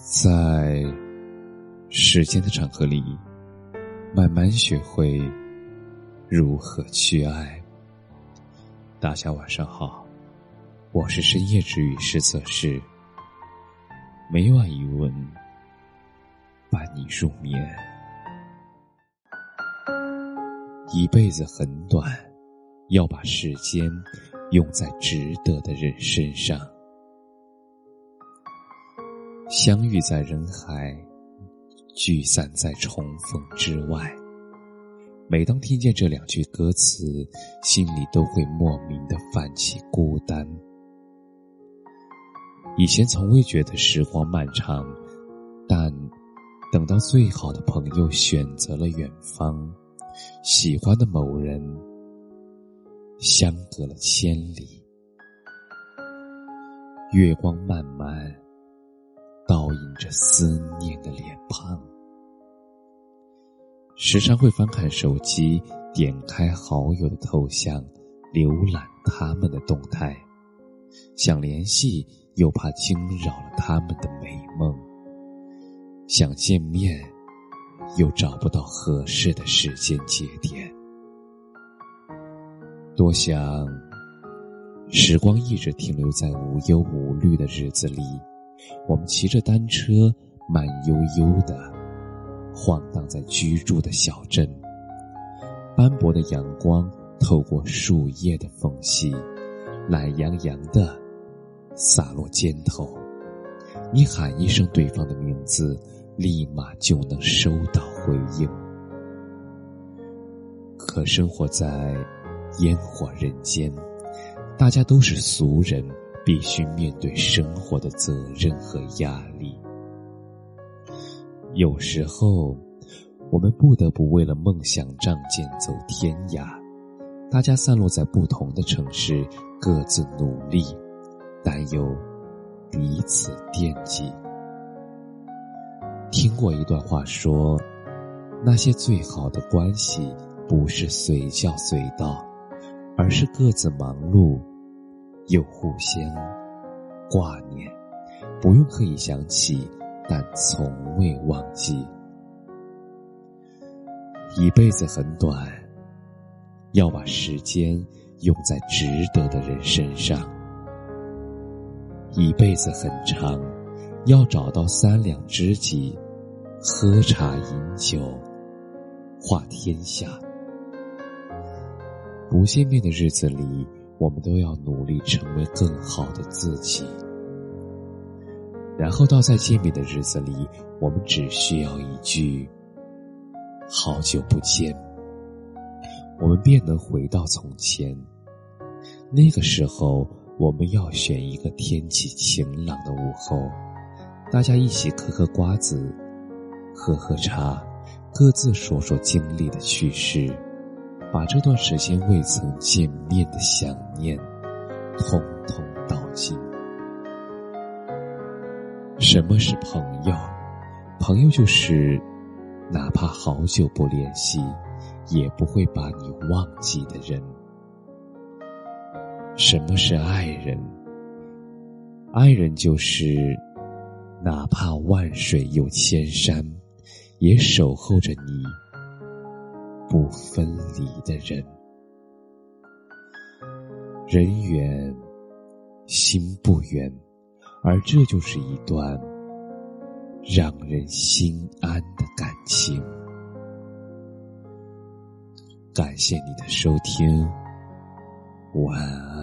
在时间的长河里，慢慢学会如何去爱。大家晚上好，我是深夜治愈师测试，每晚一问伴你入眠。一辈子很短，要把时间用在值得的人身上。相遇在人海，聚散在重逢之外。每当听见这两句歌词，心里都会莫名的泛起孤单。以前从未觉得时光漫长，但等到最好的朋友选择了远方，喜欢的某人相隔了千里，月光漫漫。倒映着思念的脸庞，时常会翻看手机，点开好友的头像，浏览他们的动态，想联系又怕惊扰了他们的美梦，想见面又找不到合适的时间节点，多想时光一直停留在无忧无虑的日子里。我们骑着单车，慢悠悠的晃荡在居住的小镇。斑驳的阳光透过树叶的缝隙，懒洋洋的洒落肩头。你喊一声对方的名字，立马就能收到回应。可生活在烟火人间，大家都是俗人。必须面对生活的责任和压力，有时候我们不得不为了梦想仗剑走天涯。大家散落在不同的城市，各自努力，但又彼此惦记。听过一段话说，那些最好的关系不是随叫随到，而是各自忙碌。又互相挂念，不用刻意想起，但从未忘记。一辈子很短，要把时间用在值得的人身上；一辈子很长，要找到三两知己，喝茶饮酒，话天下。不见面的日子里。我们都要努力成为更好的自己，然后到再见面的日子里，我们只需要一句“好久不见”，我们便能回到从前。那个时候，我们要选一个天气晴朗的午后，大家一起嗑嗑瓜子，喝喝茶，各自说说经历的趣事。把这段时间未曾见面的想念，通通道尽。什么是朋友？朋友就是，哪怕好久不联系，也不会把你忘记的人。什么是爱人？爱人就是，哪怕万水有千山，也守候着你。不分离的人，人远心不远，而这就是一段让人心安的感情。感谢你的收听，晚安。